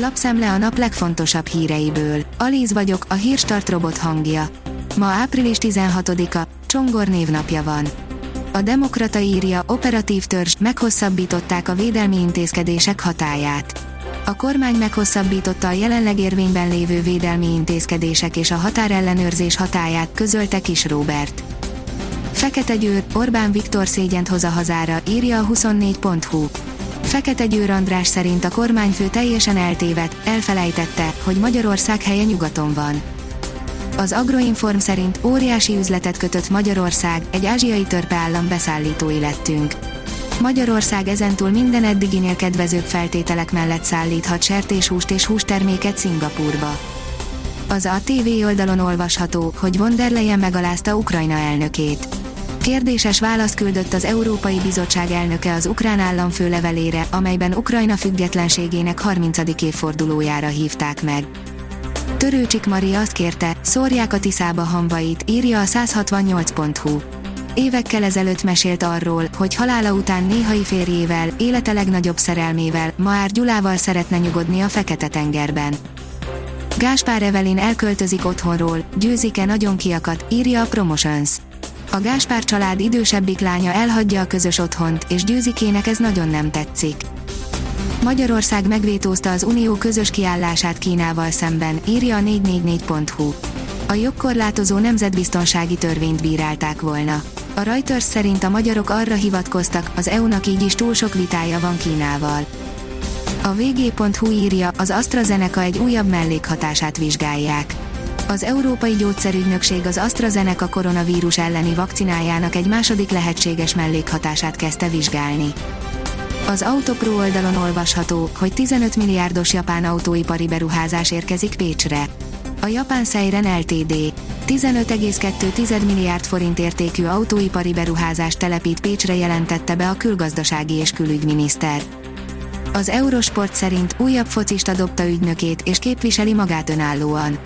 Lapszemle a nap legfontosabb híreiből. Alíz vagyok, a hírstart robot hangja. Ma április 16-a, Csongor névnapja van. A Demokrata írja, operatív törzs, meghosszabbították a védelmi intézkedések hatáját. A kormány meghosszabbította a jelenleg érvényben lévő védelmi intézkedések és a határellenőrzés hatáját, közölte Kis Robert. Fekete Győr, Orbán Viktor szégyent hoz a hazára, írja a 24.hu. Fekete Győr András szerint a kormányfő teljesen eltévedt, elfelejtette, hogy Magyarország helye nyugaton van. Az Agroinform szerint óriási üzletet kötött Magyarország, egy ázsiai törpeállam beszállítói lettünk. Magyarország ezentúl minden eddiginél kedvezőbb feltételek mellett szállíthat sertéshúst és hústerméket Szingapurba. Az ATV oldalon olvasható, hogy von der Leyen megalázta Ukrajna elnökét. Kérdéses választ küldött az Európai Bizottság elnöke az ukrán államfő levelére, amelyben Ukrajna függetlenségének 30. évfordulójára hívták meg. Törőcsik Mari azt kérte, szórják a Tiszába hamvait, írja a 168.hu. Évekkel ezelőtt mesélt arról, hogy halála után néhai férjével, élete legnagyobb szerelmével, Maár Gyulával szeretne nyugodni a Fekete-tengerben. Gáspár Evelin elköltözik otthonról, győzik-e nagyon kiakat, írja a Promotions. A Gáspár család idősebbik lánya elhagyja a közös otthont, és győzikének ez nagyon nem tetszik. Magyarország megvétózta az Unió közös kiállását Kínával szemben, írja a 444.hu. A jogkorlátozó nemzetbiztonsági törvényt bírálták volna. A Reuters szerint a magyarok arra hivatkoztak, az EU-nak így is túl sok vitája van Kínával. A vg.hu írja, az AstraZeneca egy újabb mellékhatását vizsgálják. Az Európai Gyógyszerügynökség az AstraZeneca koronavírus elleni vakcinájának egy második lehetséges mellékhatását kezdte vizsgálni. Az Autopro oldalon olvasható, hogy 15 milliárdos japán autóipari beruházás érkezik Pécsre. A japán Seiren Ltd. 15,2 milliárd forint értékű autóipari beruházást telepít Pécsre jelentette be a külgazdasági és külügyminiszter. Az Eurosport szerint újabb focista dobta ügynökét és képviseli magát önállóan.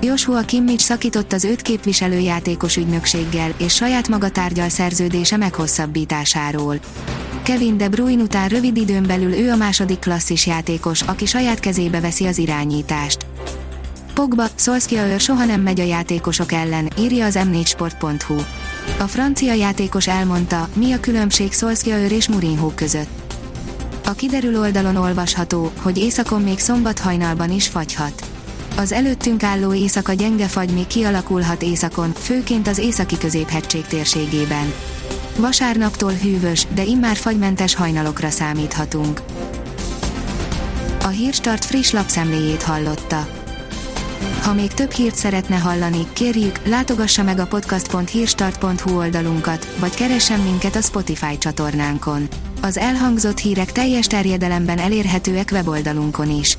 Joshua Kimmich szakított az őt képviselő játékos ügynökséggel, és saját maga tárgyal szerződése meghosszabbításáról. Kevin De Bruyne után rövid időn belül ő a második klasszis játékos, aki saját kezébe veszi az irányítást. Pogba, Solskjaer soha nem megy a játékosok ellen, írja az m4sport.hu. A francia játékos elmondta, mi a különbség Solskjaer és Mourinho között. A kiderül oldalon olvasható, hogy északon még szombat hajnalban is fagyhat. Az előttünk álló éjszaka gyenge fagy még kialakulhat északon, főként az északi középhegység térségében. Vasárnaptól hűvös, de immár fagymentes hajnalokra számíthatunk. A Hírstart friss lapszemléjét hallotta. Ha még több hírt szeretne hallani, kérjük, látogassa meg a podcast.hírstart.hu oldalunkat, vagy keressen minket a Spotify csatornánkon. Az elhangzott hírek teljes terjedelemben elérhetőek weboldalunkon is.